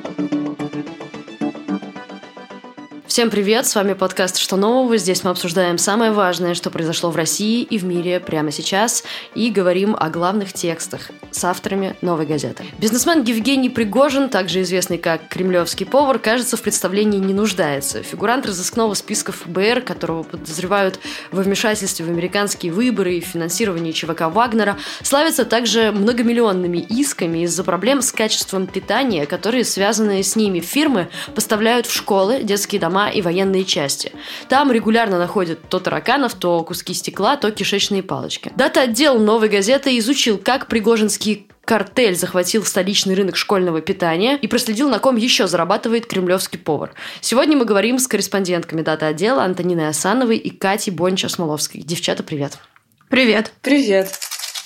thank you Всем привет, с вами подкаст «Что нового?». Здесь мы обсуждаем самое важное, что произошло в России и в мире прямо сейчас, и говорим о главных текстах с авторами «Новой газеты». Бизнесмен Евгений Пригожин, также известный как «Кремлевский повар», кажется, в представлении не нуждается. Фигурант разыскного списка ФБР, которого подозревают во вмешательстве в американские выборы и финансировании ЧВК Вагнера, славится также многомиллионными исками из-за проблем с качеством питания, которые, связанные с ними фирмы, поставляют в школы, детские дома и военные части. Там регулярно находят то тараканов, то куски стекла, то кишечные палочки. Дата-отдел «Новой газеты» изучил, как Пригожинский картель захватил столичный рынок школьного питания и проследил, на ком еще зарабатывает кремлевский повар. Сегодня мы говорим с корреспондентками дата-отдела Антониной Асановой и Катей Бонча-Смоловской. Девчата, привет. Привет. Привет.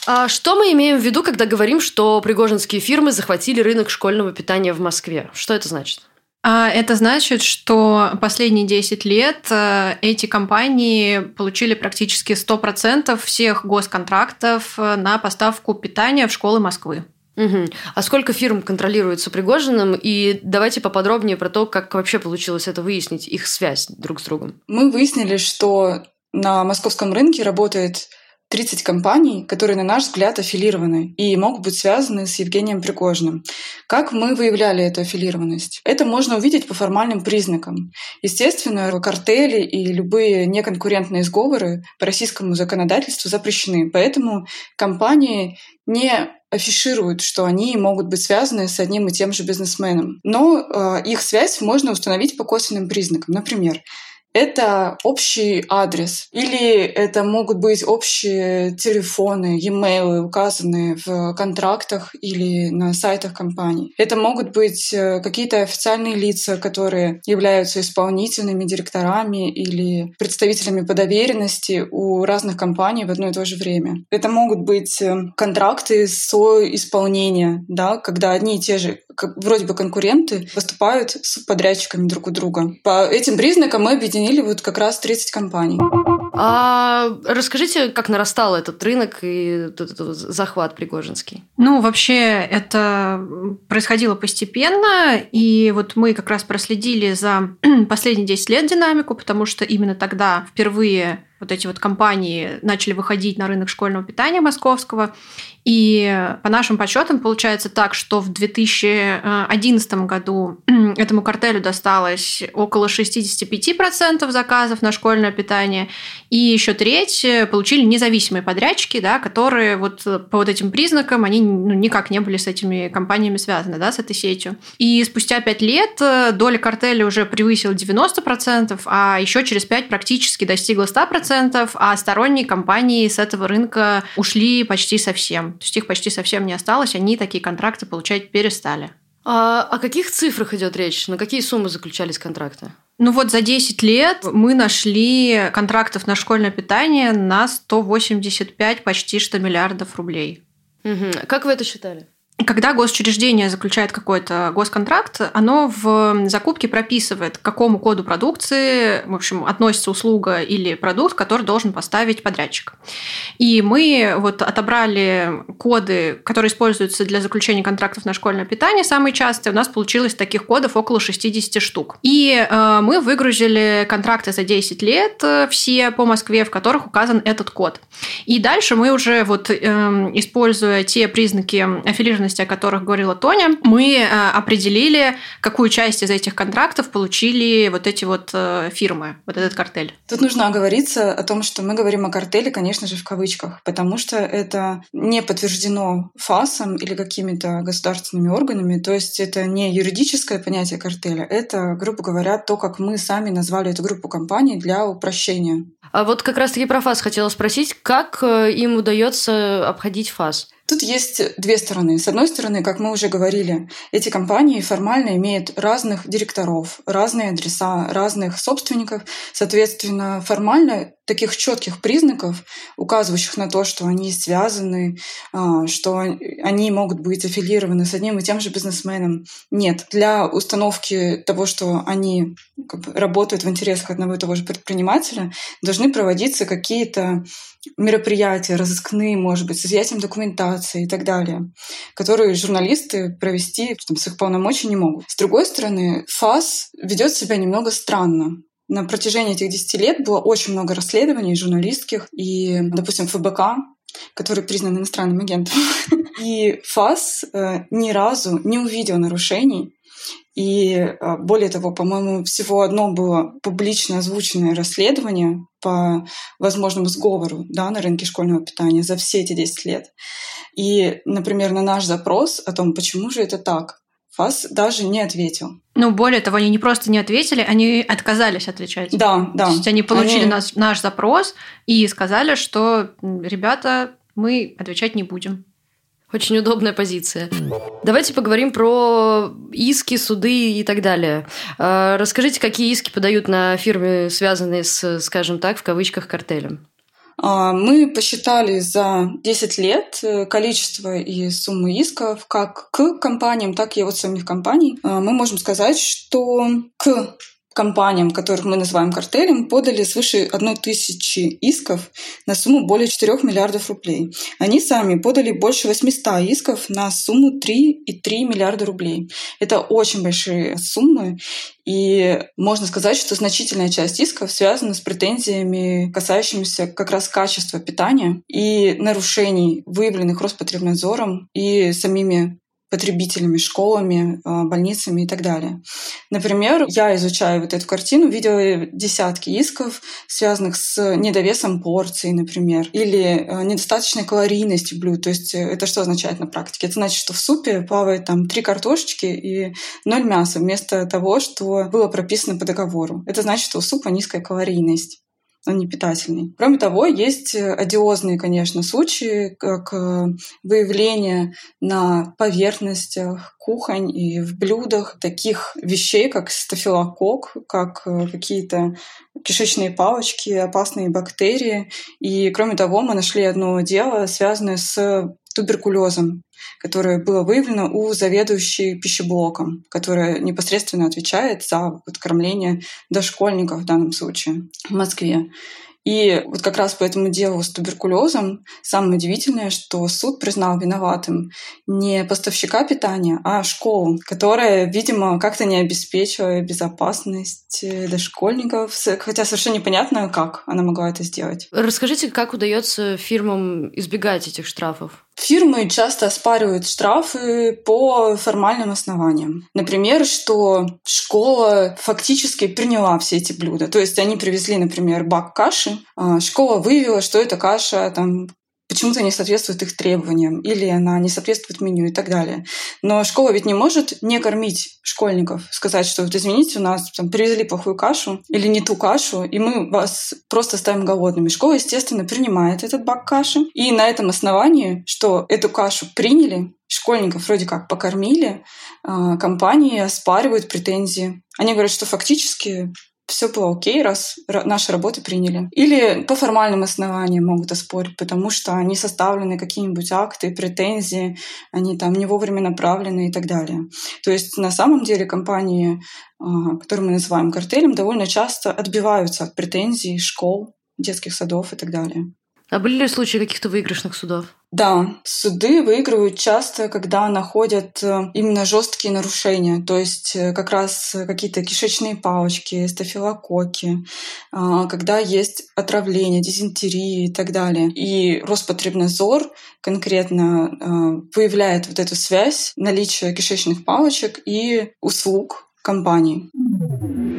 А что мы имеем в виду, когда говорим, что пригожинские фирмы захватили рынок школьного питания в Москве? Что это значит? А это значит, что последние 10 лет э, эти компании получили практически 100% всех госконтрактов э, на поставку питания в школы Москвы. Угу. А сколько фирм контролируется Пригожиным? И давайте поподробнее про то, как вообще получилось это выяснить, их связь друг с другом. Мы выяснили, что на московском рынке работает 30 компаний, которые, на наш взгляд, аффилированы и могут быть связаны с Евгением Пригожиным. Как мы выявляли эту аффилированность? Это можно увидеть по формальным признакам. Естественно, картели и любые неконкурентные сговоры по российскому законодательству запрещены. Поэтому компании не афишируют, что они могут быть связаны с одним и тем же бизнесменом. Но э, их связь можно установить по косвенным признакам. Например, это общий адрес. Или это могут быть общие телефоны, e-mail, указанные в контрактах или на сайтах компаний. Это могут быть э, какие-то официальные лица, которые являются исполнительными директорами или представителями по доверенности у разных компаний в одно и то же время. Это могут быть э, контракты соисполнения, да, когда одни и те же вроде бы конкуренты выступают с подрядчиками друг у друга. По этим признакам мы объединили вот как раз 30 компаний. А расскажите, как нарастал этот рынок и этот, этот захват Пригожинский? Ну, вообще, это происходило постепенно, и вот мы как раз проследили за последние 10 лет динамику, потому что именно тогда впервые вот эти вот компании начали выходить на рынок школьного питания московского. И по нашим подсчетам получается так, что в 2011 году этому картелю досталось около 65% заказов на школьное питание, и еще треть получили независимые подрядчики, да, которые вот по вот этим признакам, они ну, никак не были с этими компаниями связаны, да, с этой сетью. И спустя 5 лет доля картеля уже превысила 90%, а еще через 5 практически достигла 100%, 10%, а сторонние компании с этого рынка ушли почти совсем. То есть их почти совсем не осталось, они такие контракты получать перестали. А о каких цифрах идет речь? На какие суммы заключались контракты? Ну вот за 10 лет мы нашли контрактов на школьное питание на 185 почти что миллиардов рублей. Угу. Как вы это считали? Когда госучреждение заключает какой-то госконтракт, оно в закупке прописывает, к какому коду продукции, в общем, относится услуга или продукт, который должен поставить подрядчик. И мы вот отобрали коды, которые используются для заключения контрактов на школьное питание, самые частые. У нас получилось таких кодов около 60 штук. И э, мы выгрузили контракты за 10 лет э, все по Москве, в которых указан этот код. И дальше мы уже вот э, используя те признаки аффилированности о которых говорила Тоня, мы э, определили, какую часть из этих контрактов получили вот эти вот э, фирмы, вот этот картель. Тут нужно оговориться о том, что мы говорим о картеле, конечно же, в кавычках, потому что это не подтверждено ФАСом или какими-то государственными органами, то есть это не юридическое понятие картеля, это, грубо говоря, то, как мы сами назвали эту группу компаний для упрощения. А вот как раз-таки про ФАС хотела спросить, как э, им удается обходить ФАС? Тут есть две стороны. С одной стороны, как мы уже говорили, эти компании формально имеют разных директоров, разные адреса, разных собственников. Соответственно, формально таких четких признаков, указывающих на то, что они связаны, а, что они могут быть аффилированы с одним и тем же бизнесменом. Нет. Для установки того, что они работают в интересах одного и того же предпринимателя, должны проводиться какие-то мероприятия, разыскные, может быть, с изъятием документации и так далее, которые журналисты провести там, с их полномочий не могут. С другой стороны, ФАС ведет себя немного странно. На протяжении этих 10 лет было очень много расследований журналистских и, допустим, ФБК, который признан иностранным агентом. И ФАС э, ни разу не увидел нарушений и э, более того, по-моему, всего одно было публично озвученное расследование по возможному сговору да, на рынке школьного питания за все эти 10 лет. И, например, на наш запрос о том, почему же это так, ФАС даже не ответил. Ну, более того, они не просто не ответили, они отказались отвечать. Да, да. То есть они получили они... наш, наш запрос и сказали, что, ребята, мы отвечать не будем. Очень удобная позиция. Давайте поговорим про иски, суды и так далее. А, расскажите, какие иски подают на фирмы, связанные с, скажем так, в кавычках, картелем? А, мы посчитали за 10 лет э, количество и суммы исков как к компаниям, так и от самих компаний. А, мы можем сказать, что к компаниям, которых мы называем картелем, подали свыше одной тысячи исков на сумму более 4 миллиардов рублей. Они сами подали больше 800 исков на сумму 3,3 миллиарда рублей. Это очень большие суммы, и можно сказать, что значительная часть исков связана с претензиями, касающимися как раз качества питания и нарушений, выявленных Роспотребнадзором и самими потребителями, школами, а, больницами и так далее. Например, я изучаю вот эту картину, видела десятки исков, связанных с недовесом порций, например, или а, недостаточной калорийностью блюд. То есть э, это что означает на практике? Это значит, что в супе плавает там три картошечки и ноль мяса вместо того, что было прописано по договору. Это значит, что у супа низкая калорийность он не питательный. Кроме того, есть э, одиозные, конечно, случаи, как выявление на поверхностях кухонь и в блюдах таких вещей, как стафилокок, как э, какие-то кишечные палочки, опасные бактерии. И, кроме того, мы нашли одно дело, связанное с туберкулезом, которое было выявлено у заведующей пищеблоком, которая непосредственно отвечает за вот кормление дошкольников в данном случае в Москве. И вот как раз по этому делу с туберкулезом самое удивительное, что суд признал виноватым не поставщика питания, а школу, которая, видимо, как-то не обеспечила безопасность дошкольников, хотя совершенно непонятно, как она могла это сделать. Расскажите, как удается фирмам избегать этих штрафов? Фирмы часто оспаривают штрафы по формальным основаниям. Например, что школа фактически приняла все эти блюда. То есть они привезли, например, бак каши, а школа выявила, что эта каша там почему-то не соответствует их требованиям, или она не соответствует меню и так далее. Но школа ведь не может не кормить школьников, сказать, что вот извините, у нас там привезли плохую кашу или не ту кашу, и мы вас просто ставим голодными. Школа, естественно, принимает этот бак каши, и на этом основании, что эту кашу приняли, школьников вроде как покормили, а, компании оспаривают претензии. Они говорят, что фактически все было окей, раз наши работы приняли. Или по формальным основаниям могут оспорить, потому что они составлены какие-нибудь акты, претензии, они там не вовремя направлены и так далее. То есть на самом деле компании, а, которые мы называем картелем, довольно часто отбиваются от претензий школ, детских садов и так далее. А были ли случаи каких-то выигрышных судов? Да, суды выигрывают часто, когда находят э, именно жесткие нарушения, то есть э, как раз какие-то кишечные палочки, стафилококки, а, когда есть отравление, дизентерия и так далее. И Роспотребнадзор конкретно э, выявляет вот эту связь наличия кишечных палочек и услуг компании.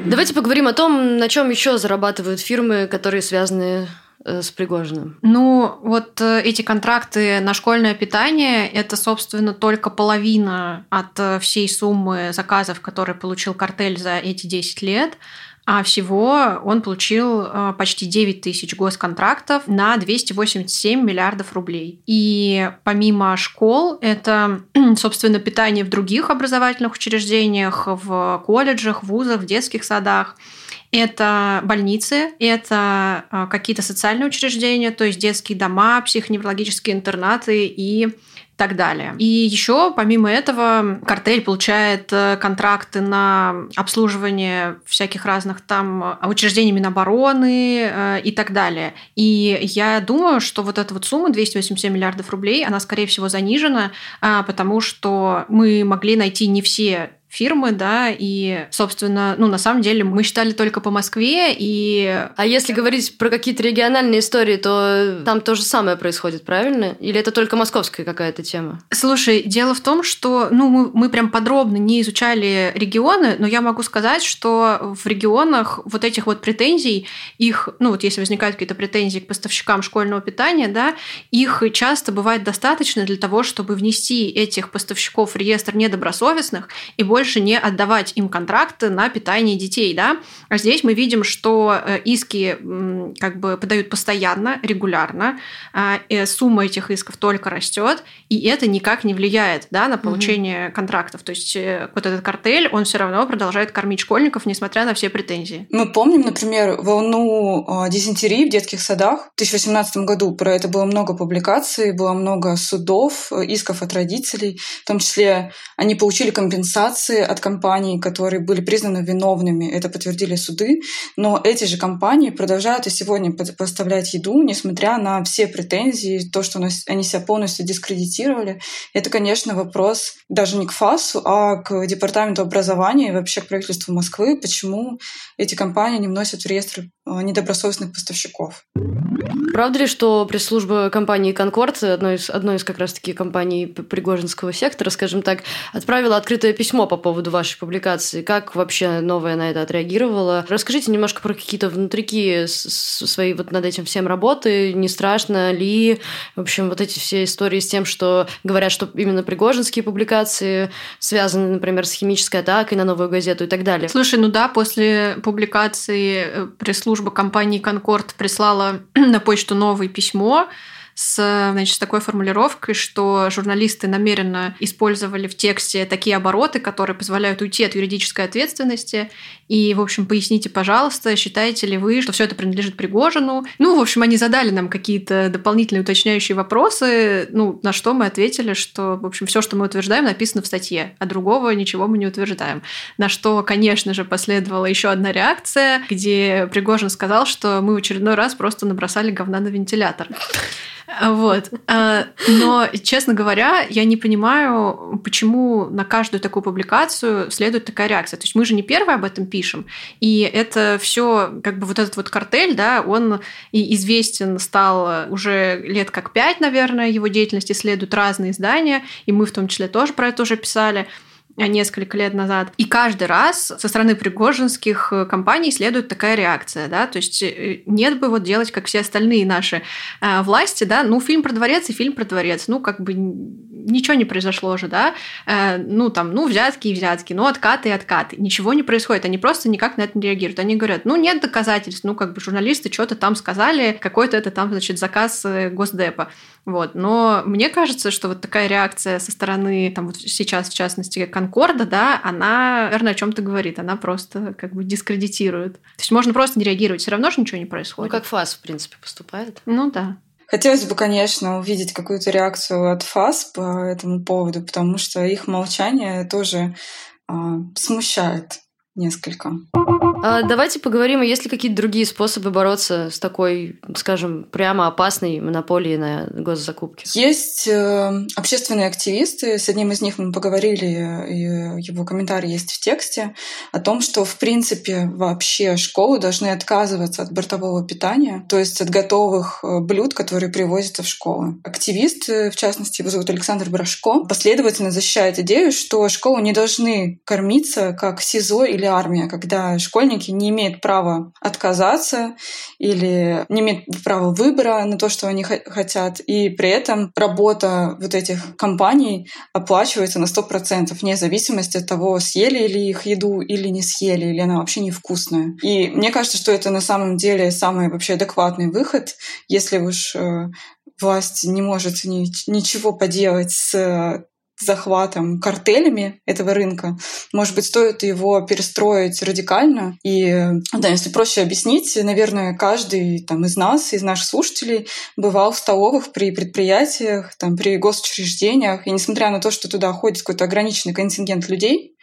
Давайте поговорим о том, на чем еще зарабатывают фирмы, которые связаны с Пригожиным? Ну, вот э, эти контракты на школьное питание – это, собственно, только половина от э, всей суммы заказов, которые получил картель за эти 10 лет. А всего он получил почти 9 тысяч госконтрактов на 287 миллиардов рублей. И помимо школ, это, собственно, питание в других образовательных учреждениях, в колледжах, вузах, в детских садах – Это больницы, это а, какие-то социальные учреждения, то есть детские дома, психоневрологические интернаты и так далее. И еще, помимо этого, картель получает э, контракты на обслуживание всяких разных там учреждений Минобороны э, и так далее. И я думаю, что вот эта вот сумма 287 миллиардов рублей, она, скорее всего, занижена, а, потому что мы могли найти не все фирмы, да, и, собственно, ну, на самом деле мы считали только по Москве, и... А если говорить про какие-то региональные истории, то там то же самое происходит, правильно? Или это только московская какая-то тема? Слушай, дело в том, что, ну, мы, мы прям подробно не изучали регионы, но я могу сказать, что в регионах вот этих вот претензий, их, ну, вот если возникают какие-то претензии к поставщикам школьного питания, да, их часто бывает достаточно для того, чтобы внести этих поставщиков в реестр недобросовестных и больше больше не отдавать им контракты на питание детей, да. А здесь мы видим, что э, иски как бы подают постоянно, регулярно, а, сумма этих исков только растет, и это никак не влияет, да, на получение угу. контрактов. То есть э, вот этот картель, он все равно продолжает кормить школьников, несмотря на все претензии. Мы помним, например, волну а, дизентерии в детских садах. В 2018 году про это было много публикаций, было много судов, э, исков от родителей. В том числе они получили компенсации санкции от компаний, которые были признаны виновными, это подтвердили суды, но эти же компании продолжают и сегодня поставлять еду, несмотря на все претензии, то, что они себя полностью дискредитировали. Это, конечно, вопрос даже не к ФАСу, а к Департаменту образования и вообще к правительству Москвы, почему эти компании не вносят в реестр а, недобросовестных поставщиков. Правда ли, что пресс-служба компании «Конкорд», одной из, одной из как раз-таки компаний Пригожинского сектора, скажем так, отправила открытое письмо по поводу вашей публикации? Как вообще новая на это отреагировала? Расскажите немножко про какие-то внутрики свои вот над этим всем работы. Не страшно ли? В общем, вот эти все истории с тем, что говорят, что именно пригожинские публикации связаны, например, с химической атакой на новую газету и так далее. Слушай, ну да, после публикации э, пресс-служба компании «Конкорд» прислала на почту новое письмо с, значит, такой формулировкой, что журналисты намеренно использовали в тексте такие обороты, которые позволяют уйти от юридической ответственности. И, в общем, поясните, пожалуйста, считаете ли вы, что все это принадлежит Пригожину? Ну, в общем, они задали нам какие-то дополнительные уточняющие вопросы, ну, на что мы ответили, что, в общем, все, что мы утверждаем, написано в статье, а другого ничего мы не утверждаем. На что, конечно же, последовала еще одна реакция, где Пригожин сказал, что мы в очередной раз просто набросали говна на вентилятор. Вот. А, но, честно говоря, я не понимаю, почему на каждую такую публикацию следует такая реакция. То есть мы же не первые об этом пишем. И это все, как бы вот этот вот картель, да, он и известен стал уже лет как пять, наверное, его деятельности следуют разные издания, и мы в том числе тоже про это уже писали несколько лет назад. И каждый раз со стороны пригожинских э, компаний следует такая реакция, да, то есть э, нет бы вот делать, как все остальные наши э, власти, да, ну, фильм про дворец и фильм про дворец, ну, как бы ничего не произошло же, да, э, ну, там, ну, взятки и взятки, ну, откаты и откаты, ничего не происходит, они просто никак на это не реагируют, они говорят, ну, нет доказательств, ну, как бы журналисты что-то там сказали, какой-то это там, значит, заказ э, Госдепа, вот, но мне кажется, что вот такая реакция со стороны, там, вот сейчас, в частности, Конкорда, да, она, наверное, о чем-то говорит. Она просто как бы дискредитирует. То есть можно просто не реагировать, все равно же ничего не происходит. Ну, как ФАС, в принципе, поступает. Ну да. Хотелось бы, конечно, увидеть какую-то реакцию от ФАС по этому поводу, потому что их молчание тоже э, смущает несколько. А давайте поговорим, а есть ли какие-то другие способы бороться с такой, скажем, прямо опасной монополией на госзакупки? Есть э, общественные активисты, с одним из них мы поговорили, его комментарий есть в тексте, о том, что в принципе вообще школы должны отказываться от бортового питания, то есть от готовых э, блюд, которые привозятся в школы. Активист, э, в частности, его зовут Александр Брашко, последовательно защищает идею, что школы не должны кормиться как СИЗО или армия, когда школьники школьники не имеют права отказаться или не имеют права выбора на то, что они хотят. И при этом работа вот этих компаний оплачивается на 100%, вне зависимости от того, съели ли их еду или не съели, или она вообще невкусная. И мне кажется, что это на самом деле самый вообще адекватный выход, если уж э, власть не может ни, ничего поделать с захватом, картелями этого рынка. Может быть, стоит его перестроить радикально. И, да, если проще объяснить, наверное, каждый там, из нас, из наших слушателей бывал в столовых при предприятиях, там, при госучреждениях. И несмотря на то, что туда ходит какой-то ограниченный контингент людей,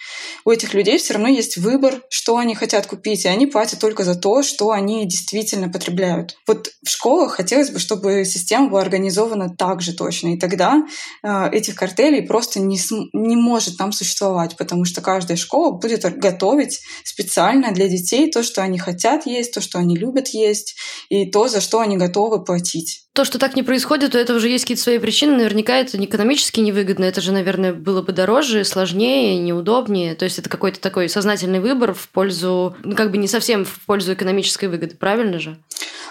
у этих людей все равно есть выбор, что они хотят купить, и они платят только за то, что они действительно потребляют. Вот в школах хотелось бы, чтобы система была организована так же точно, и тогда э, этих картелей просто не, не может там существовать, потому что каждая школа будет готовить специально для детей то, что они хотят есть, то, что они любят есть, и то, за что они готовы платить. То, что так не происходит, у этого уже есть какие-то свои причины. Наверняка это экономически невыгодно. Это же, наверное, было бы дороже, сложнее, неудобнее. То есть это какой-то такой сознательный выбор в пользу, ну, как бы не совсем в пользу экономической выгоды, правильно же?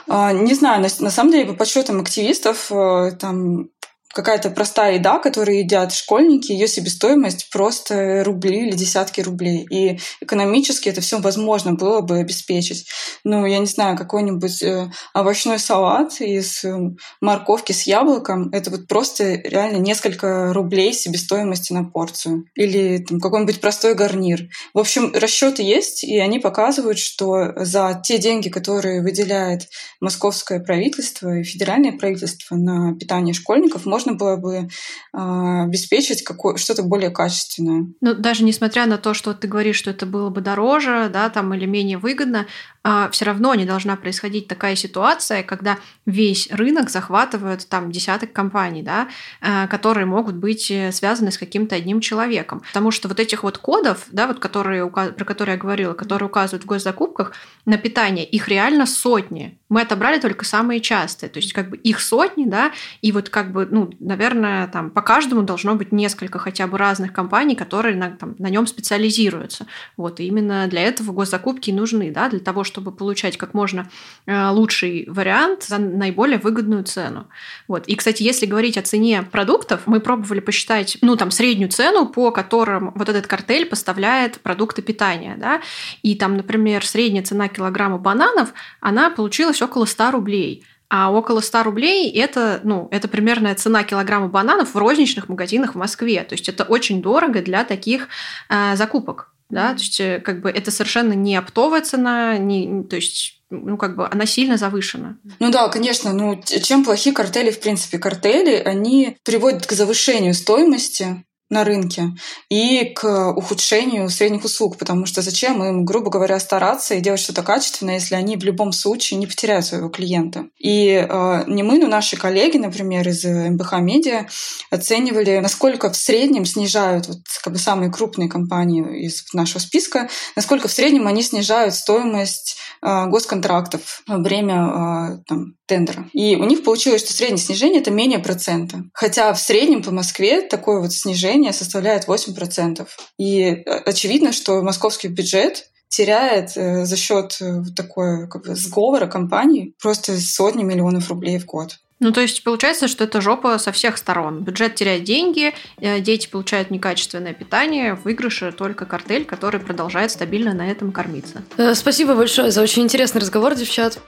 А, не знаю, на, на самом деле, по подсчетам активистов, э, там какая-то простая еда, которую едят школьники, ее себестоимость просто рубли или десятки рублей. И экономически это все возможно было бы обеспечить. Ну, я не знаю, какой-нибудь э, овощной салат из э, морковки с яблоком, это вот просто реально несколько рублей себестоимости на порцию. Или там какой-нибудь простой гарнир. В общем, расчеты есть, и они показывают, что за те деньги, которые выделяет московское правительство и федеральное правительство на питание школьников, можно можно было бы э, обеспечить что-то более качественное. Ну, даже несмотря на то, что ты говоришь, что это было бы дороже, да, там, или менее выгодно, э, все равно не должна происходить такая ситуация, когда весь рынок захватывают там десяток компаний, да, э, которые могут быть э, связаны с каким-то одним человеком. Потому что вот этих вот кодов, да, вот которые, про которые я говорила, которые указывают в госзакупках на питание, их реально сотни. Мы отобрали только самые частые, то есть как бы их сотни, да, и вот как бы, ну, наверное, там по каждому должно быть несколько хотя бы разных компаний, которые на, там, на нем специализируются. Вот, и именно для этого госзакупки нужны, да, для того, чтобы получать как можно э, лучший вариант за наиболее выгодную цену. Вот. И, кстати, если говорить о цене продуктов, мы пробовали посчитать, ну, там, среднюю цену, по которым вот этот картель поставляет продукты питания, да, и там, например, средняя цена килограмма бананов, она получилась около 100 рублей. А около 100 рублей это, ну, это примерная цена килограмма бананов в розничных магазинах в Москве. То есть это очень дорого для таких э, закупок. Да? То есть э, как бы это совершенно не оптовая цена, не, то есть ну, как бы она сильно завышена. Ну да, конечно. Ну, чем плохи картели, в принципе? Картели, они приводят к завышению стоимости на рынке и к ухудшению средних услуг, потому что зачем им, грубо говоря, стараться и делать что-то качественное, если они в любом случае не потеряют своего клиента. И э, не мы, но наши коллеги, например, из МБХ Медиа оценивали, насколько в среднем снижают вот, как бы самые крупные компании из нашего списка, насколько в среднем они снижают стоимость э, госконтрактов во время э, там, тендера. И у них получилось, что среднее снижение это менее процента. Хотя в среднем по Москве такое вот снижение составляет 8%. И э, очевидно, что московский бюджет теряет э, за счет э, такой как бы, сговора компаний просто сотни миллионов рублей в год. Ну, то есть получается, что это жопа со всех сторон. Бюджет теряет деньги, дети получают некачественное питание, в выигрыше только картель, который продолжает стабильно на этом кормиться. Спасибо большое за очень интересный разговор, девчат.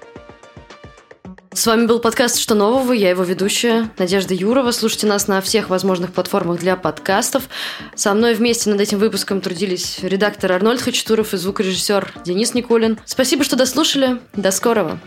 С вами был подкаст «Что нового?». Я его ведущая Надежда Юрова. Слушайте нас на всех возможных платформах для подкастов. Со мной вместе над этим выпуском трудились редактор Арнольд Хачатуров и звукорежиссер Денис Никулин. Спасибо, что дослушали. До скорого.